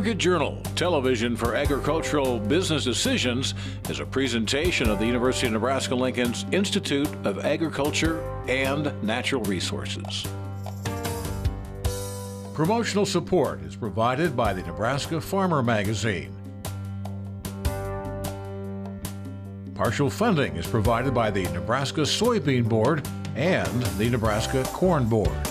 Market Journal, television for agricultural business decisions, is a presentation of the University of Nebraska Lincoln's Institute of Agriculture and Natural Resources. Promotional support is provided by the Nebraska Farmer Magazine. Partial funding is provided by the Nebraska Soybean Board and the Nebraska Corn Board.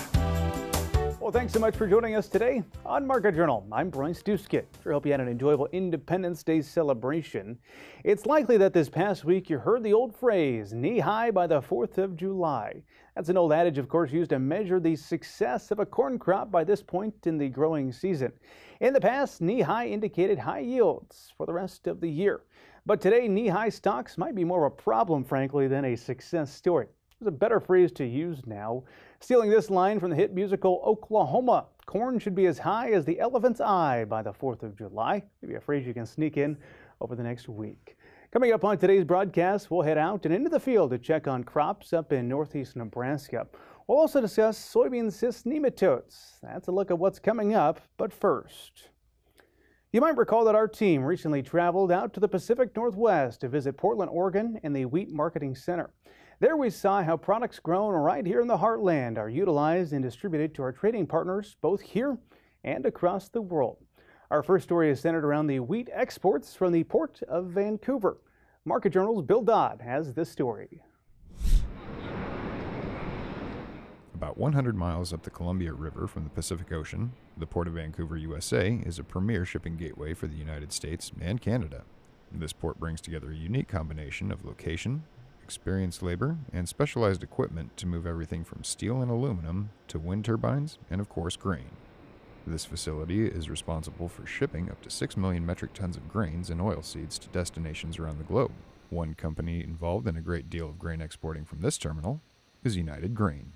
Well, thanks so much for joining us today on Market Journal. I'm Bryce Doeschot. Sure hope you had an enjoyable Independence Day celebration. It's likely that this past week you heard the old phrase, knee high by the 4th of July. That's an old adage, of course, used to measure the success of a corn crop by this point in the growing season. In the past, knee high indicated high yields for the rest of the year. But today, knee-high stalks might be more of a problem, frankly, than a success story. There's a better phrase to use now. Stealing this line from the hit musical Oklahoma, corn should be as high as the elephant's eye by the 4th of July. Maybe a phrase you can sneak in over the next week. Coming up on today's broadcast, we'll head out and into the field to check on crops up in northeast Nebraska. We'll also discuss soybean cyst nematodes. That's a look at what's coming up, but first. You might recall that our team recently traveled out to the Pacific Northwest to visit Portland, Oregon and the Wheat Marketing Center. There we saw how products grown right here in the heartland are utilized and distributed to our trading partners both here and across the world. Our first story is centered around the wheat exports from the Port of Vancouver. Market Journal's Bill Dodd has this story. About 100 miles up the Columbia River from the Pacific Ocean, the Port of Vancouver, USA is a premier shipping gateway for the United States and Canada. This port brings together a unique combination of location, experienced labor, and specialized equipment to move everything from steel and aluminum to wind turbines and, of course, grain. This facility is responsible for shipping up to 6 million metric tons of grains and oilseeds to destinations around the globe. One company involved in a great deal of grain exporting from this terminal is United Grain.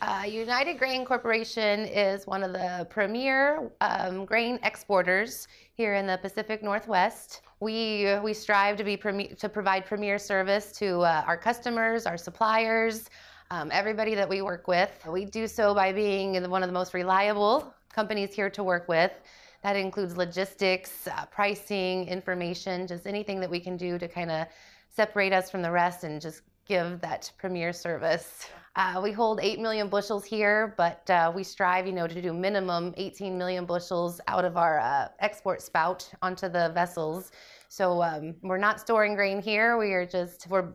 Uh, United Grain Corporation is one of the premier um, grain exporters here in the Pacific Northwest. We, we strive to, be to provide premier service to uh, our customers, our suppliers, um, everybody that we work with. We do so by being one of the most reliable companies here to work with. That includes logistics, uh, pricing, information, just anything that we can do to kind of separate us from the rest and just give that premier service. Uh, we hold 8 million bushels here, but uh, we strive, you know, to do minimum 18 million bushels out of our uh, export spout onto the vessels. So um, we're not storing grain here. We are just, we're,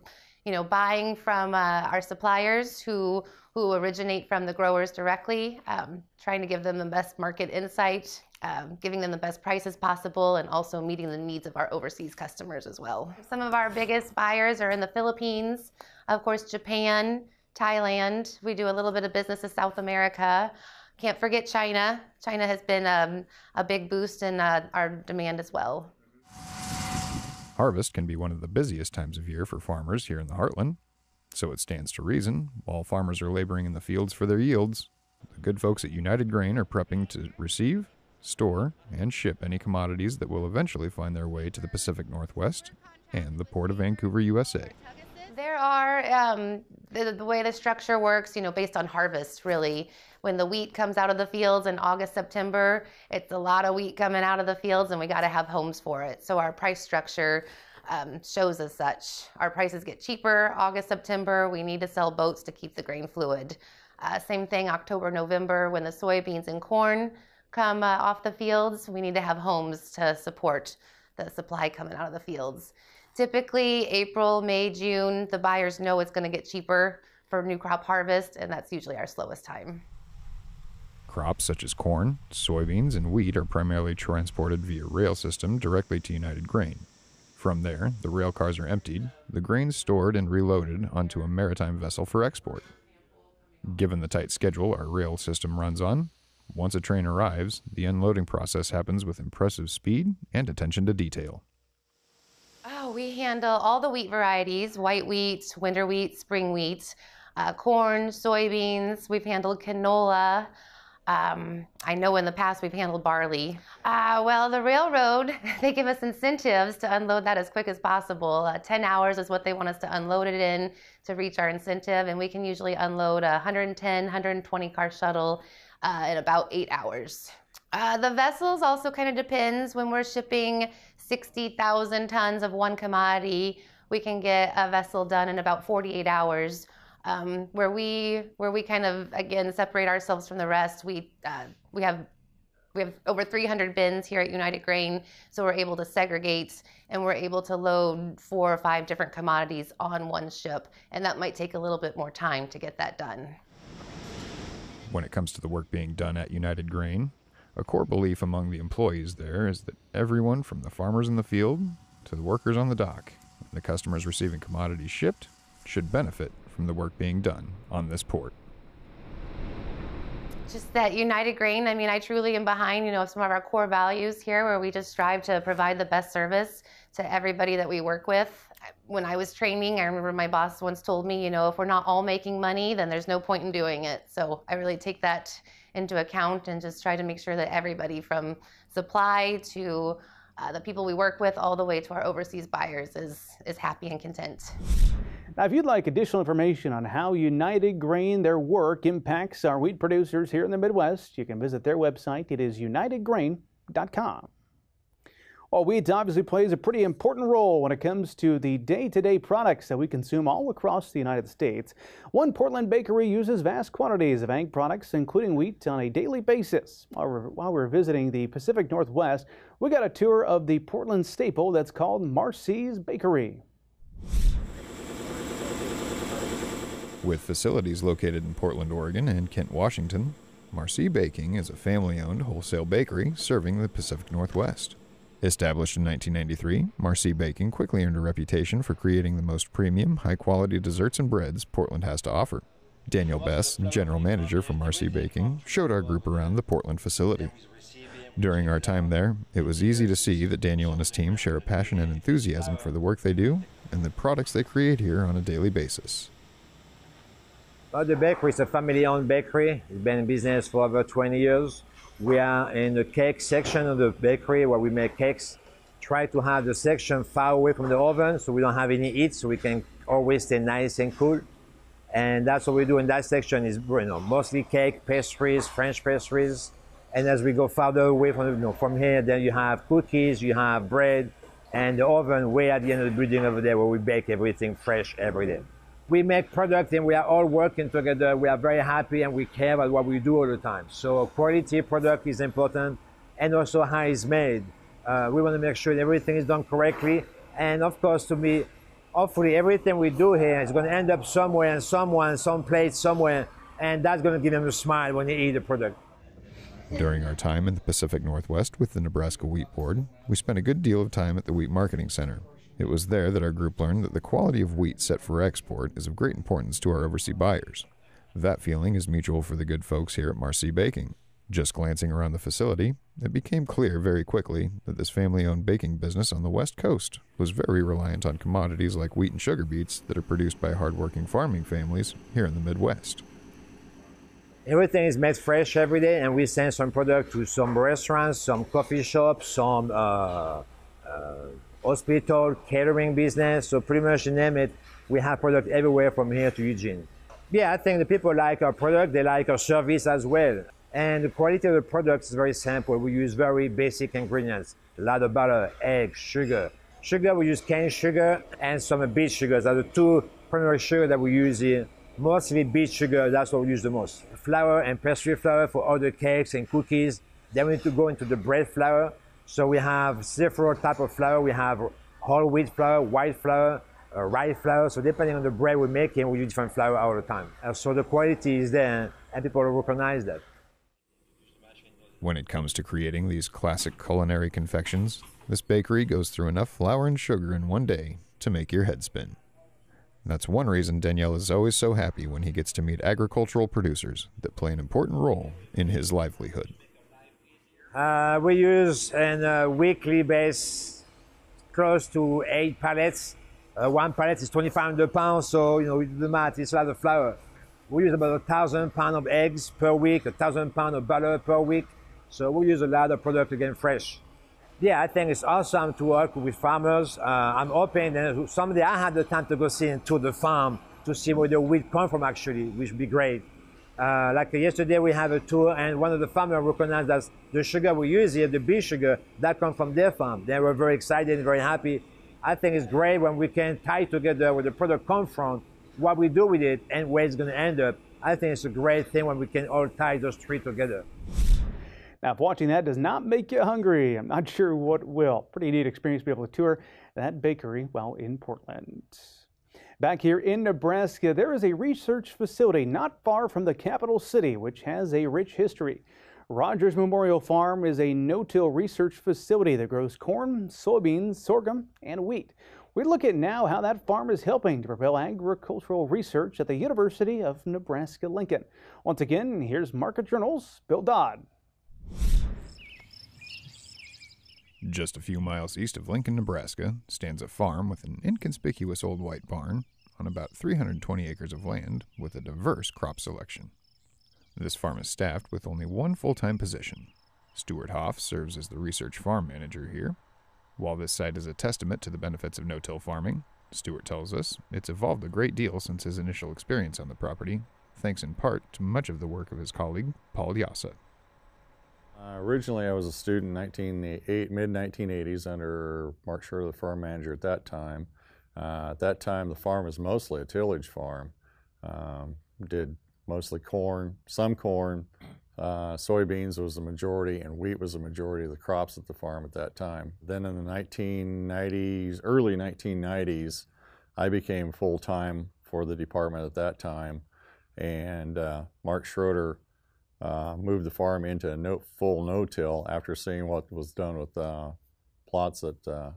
you know, buying from uh, our suppliers who, who originate from the growers directly, um, trying to give them the best market insight, um, giving them the best prices possible, and also meeting the needs of our overseas customers as well. Some of our biggest buyers are in the Philippines, of course, Japan, Thailand. We do a little bit of business in South America. Can't forget China. China has been um, a big boost in uh, our demand as well. Harvest can be one of the busiest times of year for farmers here in the heartland. So it stands to reason, while farmers are laboring in the fields for their yields, the good folks at United Grain are prepping to receive, store, and ship any commodities that will eventually find their way to the Pacific Northwest and the Port of Vancouver, USA. There are um, the, the, way the structure works, you know, based on harvest, really. When the wheat comes out of the fields in August, September, it's a lot of wheat coming out of the fields, and we got to have homes for it. So our price structure um, shows as such. Our prices get cheaper August, September. We need to sell boats to keep the grain fluid. Uh, same thing October, November, when the soybeans and corn come uh, off the fields, we need to have homes to support the supply coming out of the fields. Typically, April, May, June, the buyers know it's going to get cheaper for new crop harvest, and that's usually our slowest time. Crops such as corn, soybeans, and wheat are primarily transported via rail system directly to United Grain. From there, the rail cars are emptied, the grain stored and reloaded onto a maritime vessel for export. Given the tight schedule our rail system runs on, once a train arrives, the unloading process happens with impressive speed and attention to detail. We handle all the wheat varieties white wheat, winter wheat, spring wheat, uh, corn, soybeans. We've handled canola. Um, I know in the past we've handled barley. Uh, well, the railroad, they give us incentives to unload that as quick as possible. Uh, 10 hours is what they want us to unload it in to reach our incentive, and we can usually unload a 110, 120 car shuttle uh, in about eight hours. Uh, the vessels also kind of depends. When we're shipping 60,000 tons of one commodity, we can get a vessel done in about 48 hours. Um, where we where we kind of again separate ourselves from the rest, we uh, we have we have over 300 bins here at United Grain, so we're able to segregate and we're able to load four or five different commodities on one ship, and that might take a little bit more time to get that done. When it comes to the work being done at United Grain, a core belief among the employees there is that everyone from the farmers in the field to the workers on the dock and the customers receiving commodities shipped should benefit from the work being done on this port. Just that united grain i mean i truly am behind you know some of our core values here where we just strive to provide the best service to everybody that we work with when i was training i remember my boss once told me you know if we're not all making money then there's no point in doing it so i really take that into account and just try to make sure that everybody from supply to uh, the people we work with all the way to our overseas buyers is is happy and content now, if you'd like additional information on how United Grain, their work impacts our wheat producers here in the Midwest, you can visit their website. It is unitedgrain.com. Well, wheat obviously plays a pretty important role when it comes to the day-to-day products that we consume all across the United States. One Portland bakery uses vast quantities of ag products, including wheat, on a daily basis. While we're, while we're visiting the Pacific Northwest, we got a tour of the Portland staple that's called Marsee's Bakery. With facilities located in Portland, Oregon and Kent, Washington, Marsee Baking is a family owned wholesale bakery serving the Pacific Northwest. Established in 1993, Marsee Baking quickly earned a reputation for creating the most premium, high quality desserts and breads Portland has to offer. Daniel Bess, general manager for Marsee Baking, showed our group around the Portland facility. During our time there, it was easy to see that Daniel and his team share a passion and enthusiasm for the work they do and the products they create here on a daily basis. Well, the bakery is a family-owned bakery. It's been in business for over 20 years. We are in the cake section of the bakery where we make cakes. Try to have the section far away from the oven so we don't have any heat, so we can always stay nice and cool. And that's what we do in that section is you know, mostly cake, pastries, French pastries. And as we go farther away from, you know, from here, then you have cookies, you have bread, and the oven way at the end of the building over there where we bake everything fresh every day we make product and we are all working together. We are very happy and we care about what we do all the time. So quality product is important and also how it's made. Uh, we want to make sure everything is done correctly. And of course, to me, hopefully everything we do here is going to end up somewhere and someone, some place, somewhere. And that's going to give them a smile when they eat the product. During our time in the Pacific Northwest with the Nebraska Wheat Board, we spent a good deal of time at the Wheat Marketing Center, it was there that our group learned that the quality of wheat set for export is of great importance to our overseas buyers. That feeling is mutual for the good folks here at Marsee Baking. Just glancing around the facility, it became clear very quickly that this family owned baking business on the West Coast was very reliant on commodities like wheat and sugar beets that are produced by hardworking farming families here in the Midwest. Everything is made fresh every day, and we send some product to some restaurants, some coffee shops, some uh, uh, hospital, catering business, so pretty much name it, we have product everywhere from here to Eugene. Yeah, I think the people like our product, they like our service as well. And the quality of the product is very simple. We use very basic ingredients, a lot of butter, egg, sugar. Sugar, we use cane sugar and some beet sugars are the two primary sugar that we use here. Mostly beet sugar, that's what we use the most. Flour and pastry flour for the cakes and cookies. Then we need to go into the bread flour. So we have several type of flour. We have whole wheat flour, white flour, uh, rye flour. So depending on the bread we're making, we use different flour all the time. Uh, so the quality is there, and people recognize that. When it comes to creating these classic culinary confections, this bakery goes through enough flour and sugar in one day to make your head spin. That's one reason Danielle is always so happy when he gets to meet agricultural producers that play an important role in his livelihood. Uh, we use on a weekly base close to eight pallets. Uh, one pallet is 2,500 pounds, so you know we do the math. It's a lot of flour. We use about a thousand pounds of eggs per week, a thousand pounds of butter per week. So we use a lot of product get fresh. Yeah, I think it's awesome to work with farmers. Uh, I'm hoping that someday I have the time to go see into the farm to see where the wheat come from actually, which would be great. Uh, like yesterday, we have a tour, and one of the farmers recognized that the sugar we use here, the bee sugar, that comes from their farm. They were very excited and very happy. I think it's great when we can tie together where the product comes from, what we do with it, and where it's going to end up. I think it's a great thing when we can all tie those three together. Now, if watching that does not make you hungry, I'm not sure what will. Pretty neat experience to be able to tour that bakery while in Portland. Back here in Nebraska, there is a research facility not far from the capital city, which has a rich history. Rogers Memorial Farm is a no-till research facility that grows corn, soybeans, sorghum, and wheat. We look at now how that farm is helping to propel agricultural research at the University of Nebraska-Lincoln. Once again, here's Market Journal's Bill Dodd. Just a few miles east of Lincoln, Nebraska, stands a farm with an inconspicuous old white barn on about 320 acres of land with a diverse crop selection. This farm is staffed with only one full time position. Stuart Hoff serves as the research farm manager here. While this site is a testament to the benefits of no till farming, Stuart tells us it's evolved a great deal since his initial experience on the property, thanks in part to much of the work of his colleague, Paul Jasa. Uh, originally, I was a student in mid 1980s under Mark Schroeder, the farm manager at that time. Uh, at that time, the farm was mostly a tillage farm. Um, did mostly corn, some corn, uh, soybeans was the majority, and wheat was the majority of the crops at the farm at that time. Then in the 1990s, early 1990s, I became full time for the department at that time, and uh, Mark Schroeder uh, moved the farm into a no, full no-till after seeing what was done with uh, plots that uh,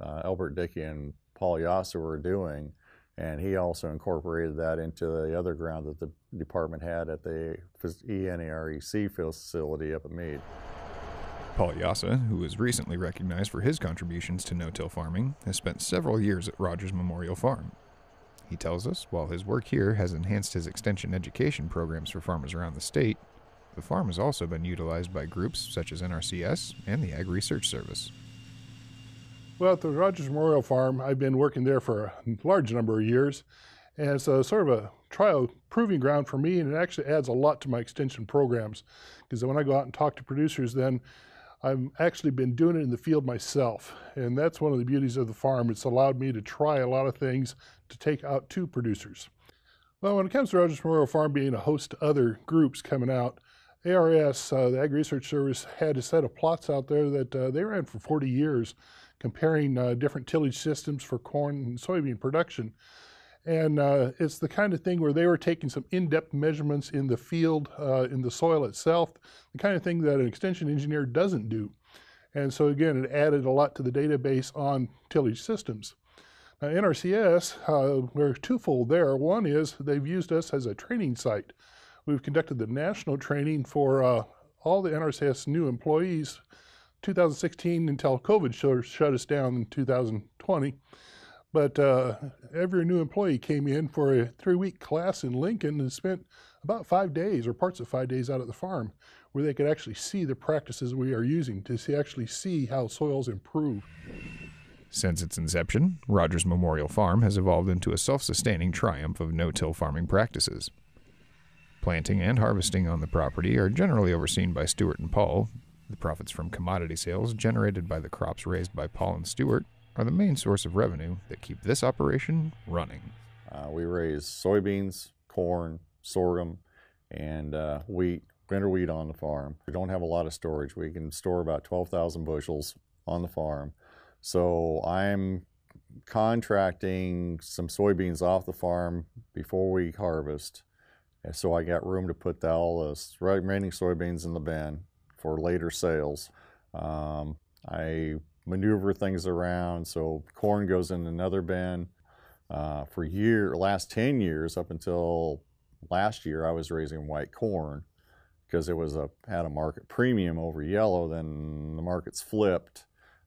uh Elbert Dickey and Paul Jasa were doing. And he also incorporated that into the other ground that the department had at the ENREC facility up at Mead. Paul Jasa, who was recently recognized for his contributions to no-till farming, has spent several years at Rogers Memorial Farm. He tells us while his work here has enhanced his extension education programs for farmers around the state, the farm has also been utilized by groups such as NRCS and the Ag Research Service. Well, at the Rogers Memorial Farm, I've been working there for a large number of years, and it's a sort of a trial proving ground for me, and it actually adds a lot to my extension programs. Because when I go out and talk to producers, then I've actually been doing it in the field myself, and that's one of the beauties of the farm. It's allowed me to try a lot of things to take out to producers. Well, when it comes to Rogers Memorial Farm being a host to other groups coming out, ARS, uh, the Ag Research Service, had a set of plots out there that uh, they ran for 40 years comparing uh, different tillage systems for corn and soybean production. And uh, it's the kind of thing where they were taking some in depth measurements in the field, uh, in the soil itself, the kind of thing that an extension engineer doesn't do. And so, again, it added a lot to the database on tillage systems. Now, NRCS, uh, we're twofold there. One is they've used us as a training site We've conducted the national training for uh, all the NRCS new employees 2016 until COVID shut, shut us down in 2020. But uh, every new employee came in for a three week class in Lincoln and spent about five days or parts of five days out at the farm where they could actually see the practices we are using to see, actually see how soils improve. Since its inception, Rogers Memorial Farm has evolved into a self sustaining triumph of no till farming practices. Planting and harvesting on the property are generally overseen by Stewart and Paul. The profits from commodity sales generated by the crops raised by Paul and Stewart are the main source of revenue that keep this operation running. Uh, we raise soybeans, corn, sorghum, and uh, wheat, winter wheat on the farm. We don't have a lot of storage. We can store about 12,000 bushels on the farm. So I'm contracting some soybeans off the farm before we harvest and so I got room to put the, all the remaining soybeans in the bin for later sales. Um, I maneuver things around so corn goes in another bin. Uh, for year last 10 years up until last year I was raising white corn because it was a had a market premium over yellow then the markets flipped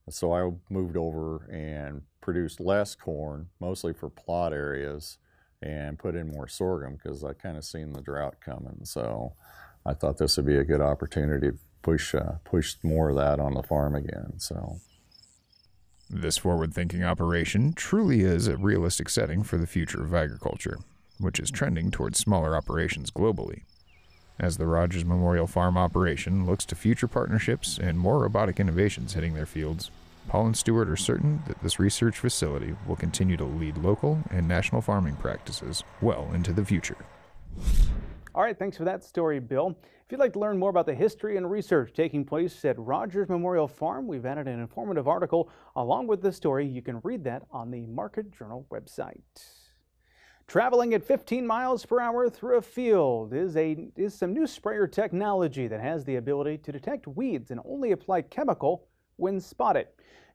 so I moved over and produced less corn mostly for plot areas and put in more sorghum because I kind of seen the drought coming. So I thought this would be a good opportunity to push uh, push more of that on the farm again. So. This forward thinking operation truly is a realistic setting for the future of agriculture, which is trending towards smaller operations globally. as the Rogers Memorial Farm operation looks to future partnerships and more robotic innovations hitting their fields. Paul and Stewart are certain that this research facility will continue to lead local and national farming practices well into the future. All right, thanks for that story, Bill. If you'd like to learn more about the history and research taking place at Rogers Memorial Farm, we've added an informative article along with the story. You can read that on the Market Journal website. Traveling at 15 miles per hour through a field is, a, is some new sprayer technology that has the ability to detect weeds and only apply chemical when spotted.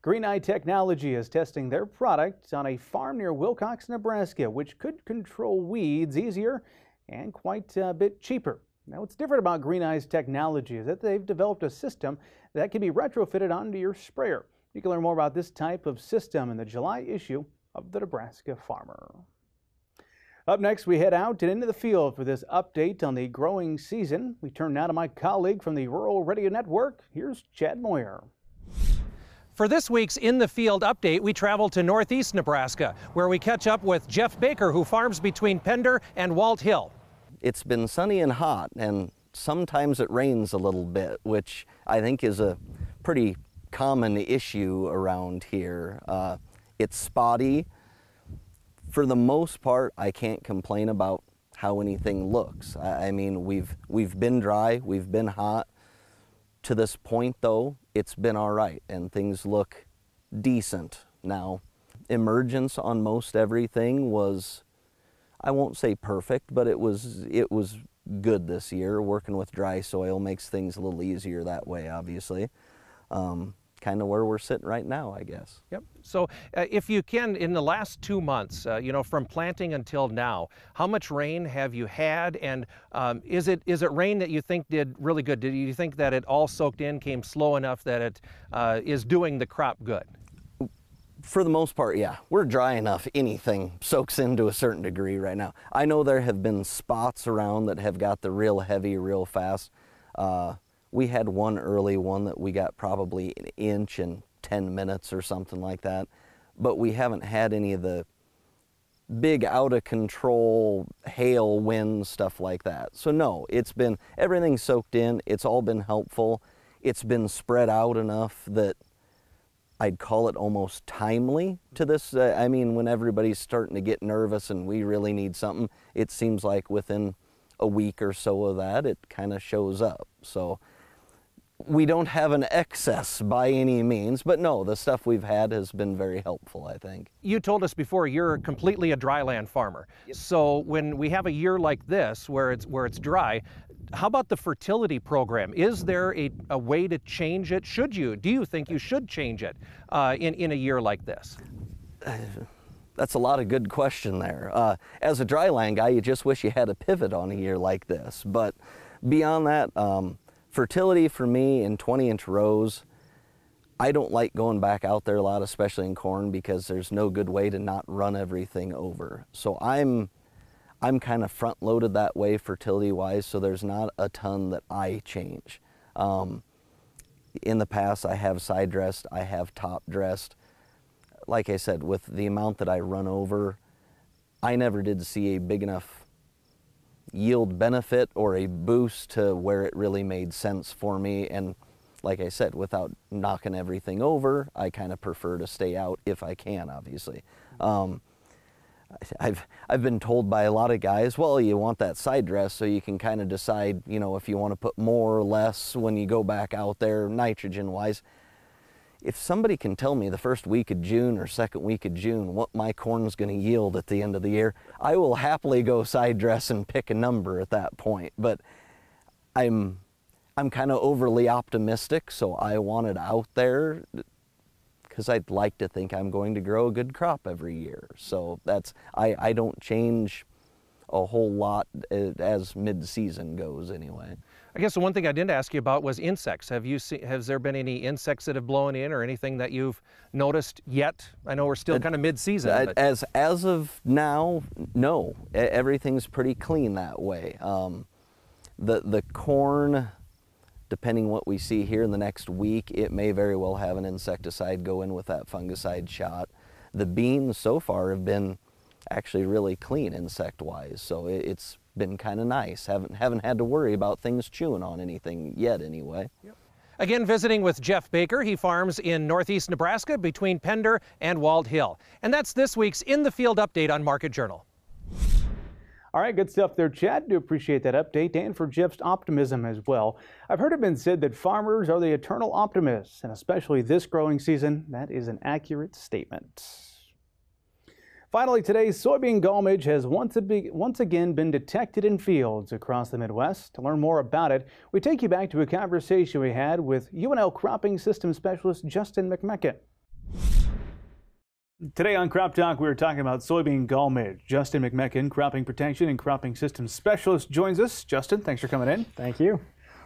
Greeneye Technology is testing their product on a farm near Wilcox, Nebraska, which could control weeds easier and quite a bit cheaper. Now, what's different about Green Greeneye's technology is that they've developed a system that can be retrofitted onto your sprayer. You can learn more about this type of system in the July issue of the Nebraska Farmer. Up next, we head out and into the field for this update on the growing season. We turn now to my colleague from the Rural Radio Network. Here's Chad Moyer. For this week's In the Field update, we travel to northeast Nebraska, where we catch up with Jeff Baker, who farms between Pender and Walthill. It's been sunny and hot, and sometimes it rains a little bit, which I think is a pretty common issue around here. Uh, it's spotty. For the most part, I can't complain about how anything looks. I, I mean, we've we've been dry, we've been hot. To this point, though, it's been all right, and things look decent now. Emergence on most everything was I won't say perfect, but it was it was good this year. Working with dry soil makes things a little easier that way, obviously. Um, kind of where we're sitting right now, I guess. Yep. So, uh, if you can, in the last two months, uh, you know, from planting until now, how much rain have you had, and um, is it is it rain that you think did really good? Did you think that it all soaked in, came slow enough that it uh, is doing the crop good? For the most part, yeah. We're dry enough, anything soaks into a certain degree right now. I know there have been spots around that have got the real heavy real fast. We had one early one that we got probably an inch in 10 minutes or something like that. But we haven't had any of the big out of control hail, wind, stuff like that. So no, it's been, everything soaked in. It's all been helpful. It's been spread out enough that I'd call it almost timely to this. Uh, I mean, when everybody's starting to get nervous and we really need something, it seems like within a week or so of that, it kind of shows up. So we don't have an excess by any means, but no, the stuff we've had has been very helpful, I think. You told us before you're completely a dryland farmer. Yep. So when we have a year like this where it's where it's dry, how about the fertility program? Is there a, a way to change it? Should you? Do you think you should change it uh, in, in a year like this? That's a lot of good question there. Uh, as a dryland guy, you just wish you had a pivot on a year like this. But beyond that, um, fertility for me in 20 inch rows, I don't like going back out there a lot, especially in corn, because there's no good way to not run everything over. So I'm I'm kind of front loaded that way fertility wise, so there's not a ton that I change. Um, in the past, I have side dressed, I have top dressed. Like I said, with the amount that I run over, I never did see a big enough yield benefit or a boost to where it really made sense for me. And like I said, without knocking everything over, I kind of prefer to stay out if I can, obviously. Um, I've I've been told by a lot of guys, well, you want that side dress so you can kind of decide, you know, if you want to put more or less when you go back out there nitrogen wise. If somebody can tell me the first week of June or second week of June what my corn is going to yield at the end of the year, I will happily go side dress and pick a number at that point. But I'm I'm kind of overly optimistic, so I want it out there because I'd like to think I'm going to grow a good crop every year. So that's I, I don't change a whole lot eh, as mid-season goes anyway. I guess the one thing I didn't ask you about was insects. Have you seen, has there been any insects that have blown in or anything that you've noticed yet? I know we're still kind of mid-season. As as of now, no. Everything's pretty clean that way. Um, the the corn depending what we see here in the next week, it may very well have an insecticide go in with that fungicide shot. The beans so far have been actually really clean insect-wise. So it, it's been kind of nice. Haven't haven't had to worry about things chewing on anything yet, anyway. Yep. Again, visiting with Jeff Baker. He farms in northeast Nebraska between Pender and Walthill. And that's this week's In the Field update on Market Journal. All right, good stuff there, Chad. Do appreciate that update and for Jeff's optimism as well. I've heard it been said that farmers are the eternal optimists, and especially this growing season, that is an accurate statement. Finally, today, soybean gall midge has once, once again been detected in fields across the Midwest. To learn more about it, we take you back to a conversation we had with UNL Cropping System Specialist Justin McMechan. Today on Crop Talk, we are talking about soybean gall midge. Justin McMechan, Cropping Protection and Cropping Systems Specialist, joins us. Justin, thanks for coming in. Thank you.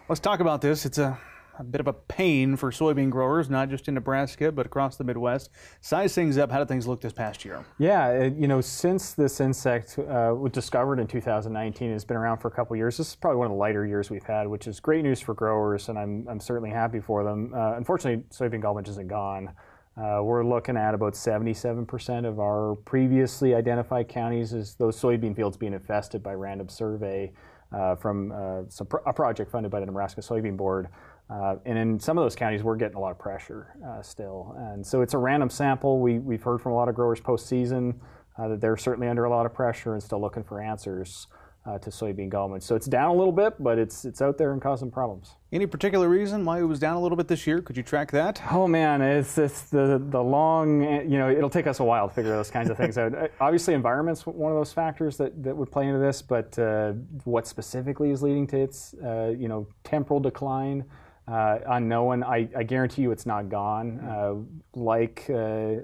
Let's talk about this. It's a a bit of a pain for soybean growers, not just in Nebraska, but across the Midwest. Size things up. How did things look this past year? Yeah, you know, since this insect uh, was discovered in 2019, it's been around for a couple years. This is probably one of the lighter years we've had, which is great news for growers, and I'm, I'm certainly happy for them. Uh, unfortunately, soybean gall midge isn't gone. Uh, we're looking at about 77% of our previously identified counties as those soybean fields being infested by random survey uh, from uh, pro- a project funded by the Nebraska Soybean Board. Uh, and in some of those counties, we're getting a lot of pressure uh, still. And so it's a random sample. We, we've heard from a lot of growers postseason uh, that they're certainly under a lot of pressure and still looking for answers uh, to soybean gall midge. So it's down a little bit, but it's it's out there and causing problems. Any particular reason why it was down a little bit this year? Could you track that? Oh man, it's, it's the the long. You know, it'll take us a while to figure those kinds of things out. Uh, obviously, environment's one of those factors that, that would play into this, but uh, what specifically is leading to its uh, you know temporal decline? Uh, unknown. I, I, guarantee you it's not gone. Uh, like uh,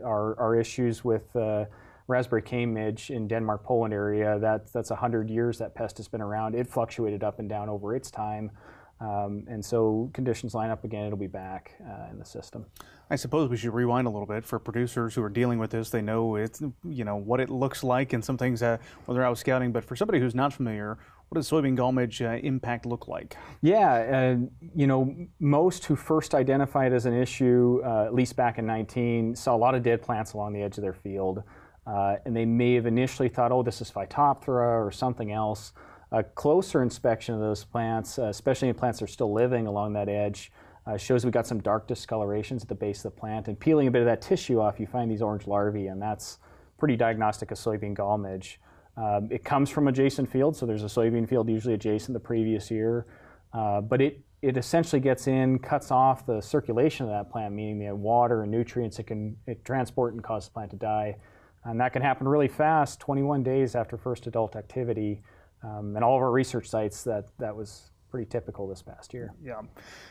our, our issues with uh, raspberry cane midge in Denmark, Poland area, that, that's 100 years that pest has been around. It fluctuated up and down over its time. Um, and so conditions line up again, it'll be back uh, in the system. I suppose we should rewind a little bit for producers who are dealing with this. They know it's you know what it looks like and some things uh, when they're out scouting. But for somebody who's not familiar, what does soybean gall midge uh, impact look like? Yeah, uh, you know, most who first identified as an issue, uh, at least back in 19, saw a lot of dead plants along the edge of their field. Uh, and they may have initially thought, oh, this is Phytophthora or something else. A closer inspection of those plants, uh, especially in plants that are still living along that edge, uh, shows we got some dark discolorations at the base of the plant. And peeling a bit of that tissue off, you find these orange larvae, and that's pretty diagnostic of soybean gall midge. Um, it comes from adjacent fields, so there's a soybean field usually adjacent the previous year, uh, but it, it essentially gets in, cuts off the circulation of that plant, meaning the water and nutrients it can it transport and cause the plant to die. And that can happen really fast, 21 days after first adult activity. Um, and all of our research sites, that, that was pretty typical this past year. Yeah.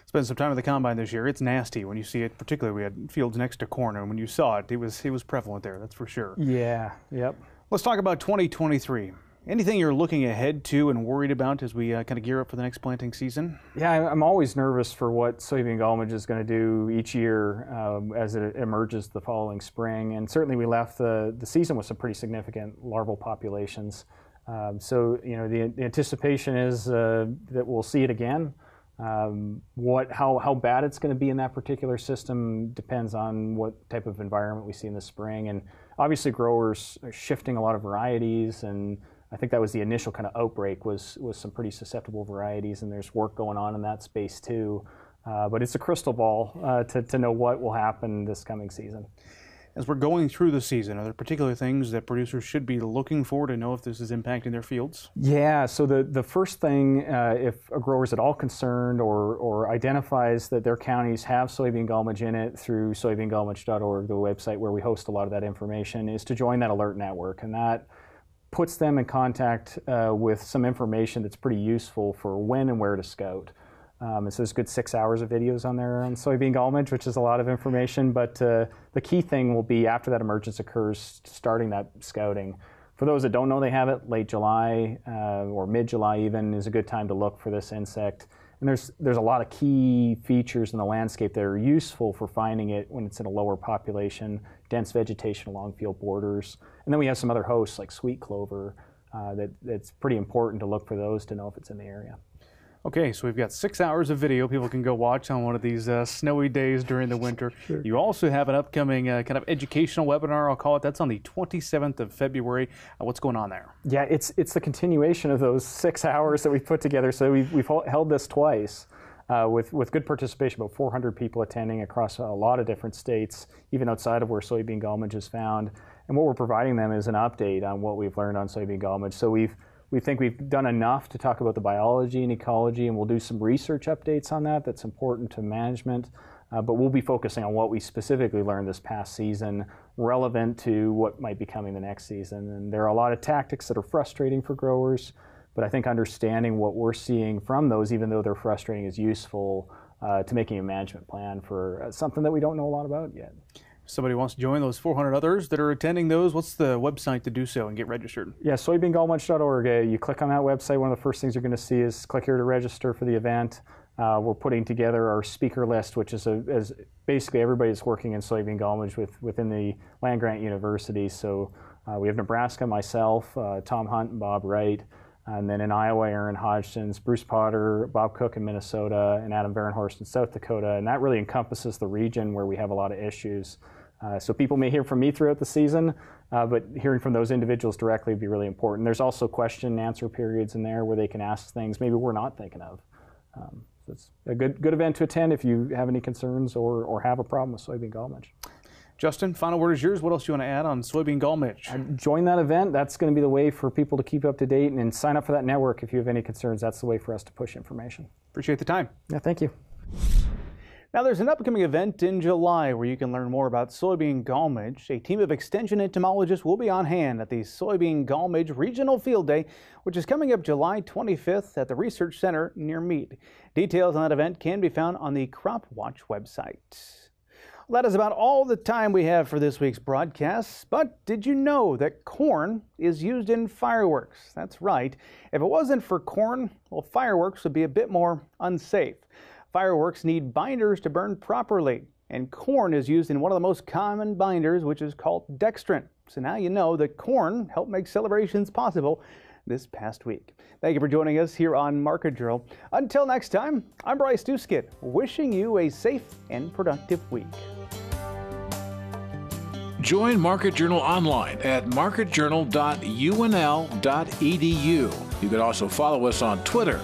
Spent some time at the combine this year. It's nasty when you see it, particularly we had fields next to corn, and when you saw it, it was, it was prevalent there, that's for sure. Yeah, yep. Let's talk about 2023. Anything you're looking ahead to and worried about as we uh, kind of gear up for the next planting season? Yeah, I'm always nervous for what soybean gall midge is going to do each year um, as it emerges the following spring. And certainly, we left the, the season with some pretty significant larval populations. Um, so, you know, the, the anticipation is uh, that we'll see it again. Um, what, how, how bad it's going to be in that particular system depends on what type of environment we see in the spring. And obviously growers are shifting a lot of varieties and I think that was the initial kind of outbreak was was some pretty susceptible varieties and there's work going on in that space too. Uh, but it's a crystal ball uh, to, to know what will happen this coming season. As we're going through the season, are there particular things that producers should be looking for to know if this is impacting their fields? Yeah, so the, the first thing, uh, if a grower is at all concerned or, or identifies that their counties have soybean gall midge in it through soybeangallmidge.org, the website where we host a lot of that information, is to join that alert network. And that puts them in contact uh, with some information that's pretty useful for when and where to scout. Um, and so there's good six hours of videos on there on soybean gall midge, which is a lot of information. But uh, the key thing will be after that emergence occurs, starting that scouting. For those that don't know they have it, late July uh, or mid-July even is a good time to look for this insect. And there's there's a lot of key features in the landscape that are useful for finding it when it's in a lower population, dense vegetation along field borders. And then we have some other hosts like sweet clover uh, that, that's pretty important to look for those to know if it's in the area. Okay, so we've got six hours of video people can go watch on one of these uh, snowy days during the winter. Sure. You also have an upcoming uh, kind of educational webinar, I'll call it. That's on the 27th of February. Uh, what's going on there? Yeah, it's it's the continuation of those six hours that we've put together. So we've, we've held this twice. Uh, with, with good participation, about 400 people attending across a lot of different states, even outside of where soybean gall midge is found. And what we're providing them is an update on what we've learned on soybean gall midge. So we've we think we've done enough to talk about the biology and ecology, and we'll do some research updates on that that's important to management. Uh, but we'll be focusing on what we specifically learned this past season, relevant to what might be coming the next season. And there are a lot of tactics that are frustrating for growers, but I think understanding what we're seeing from those, even though they're frustrating, is useful uh, to making a management plan for uh, something that we don't know a lot about yet somebody wants to join those 400 others that are attending those, what's the website to do so and get registered? Yeah, soybeangallmidge.org. Uh, you click on that website. One of the first things you're going to see is click here to register for the event. Uh, we're putting together our speaker list, which is, a, basically everybody that's working in soybean gall midge with, within the land grant university. So uh, we have Nebraska, myself, uh, Tom Hunt, and Bob Wright. And then in Iowa, Erin Hodgson, Bruce Potter, Bob Koch in Minnesota, and Adam Varenhorst in South Dakota. And that really encompasses the region where we have a lot of issues. Uh, so people may hear from me throughout the season, uh, but hearing from those individuals directly would be really important. There's also question and answer periods in there where they can ask things maybe we're not thinking of. Um, so it's a good good event to attend if you have any concerns or, or have a problem with soybean gall midge. Justin, final word is yours. What else do you want to add on soybean gall midge? Uh, join that event. That's going to be the way for people to keep up to date and, and sign up for that network if you have any concerns. That's the way for us to push information. Appreciate the time. Yeah, thank you. Now, there's an upcoming event in July where you can learn more about soybean gall midge. A team of extension entomologists will be on hand at the Soybean Gall Midge Regional Field Day, which is coming up July 25th at the Research Center near Mead. Details on that event can be found on the Crop Watch website. That is about all the time we have for this week's broadcast. But did you know that corn is used in fireworks? That's right. If it wasn't for corn, well, fireworks would be a bit more unsafe. Fireworks need binders to burn properly, and corn is used in one of the most common binders, which is called dextrin. So now you know that corn helped make celebrations possible this past week. Thank you for joining us here on Market Journal. Until next time, I'm Bryce Doeschot, wishing you a safe and productive week. Join Market Journal online at marketjournal.unl.edu. You can also follow us on Twitter,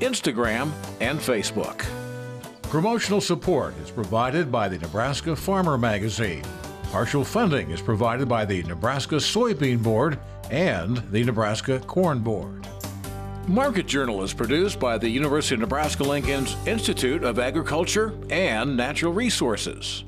Instagram, and Facebook. Promotional support is provided by the Nebraska Farmer Magazine. Partial funding is provided by the Nebraska Soybean Board and the Nebraska Corn Board. Market Journal is produced by the University of Nebraska Lincoln's Institute of Agriculture and Natural Resources.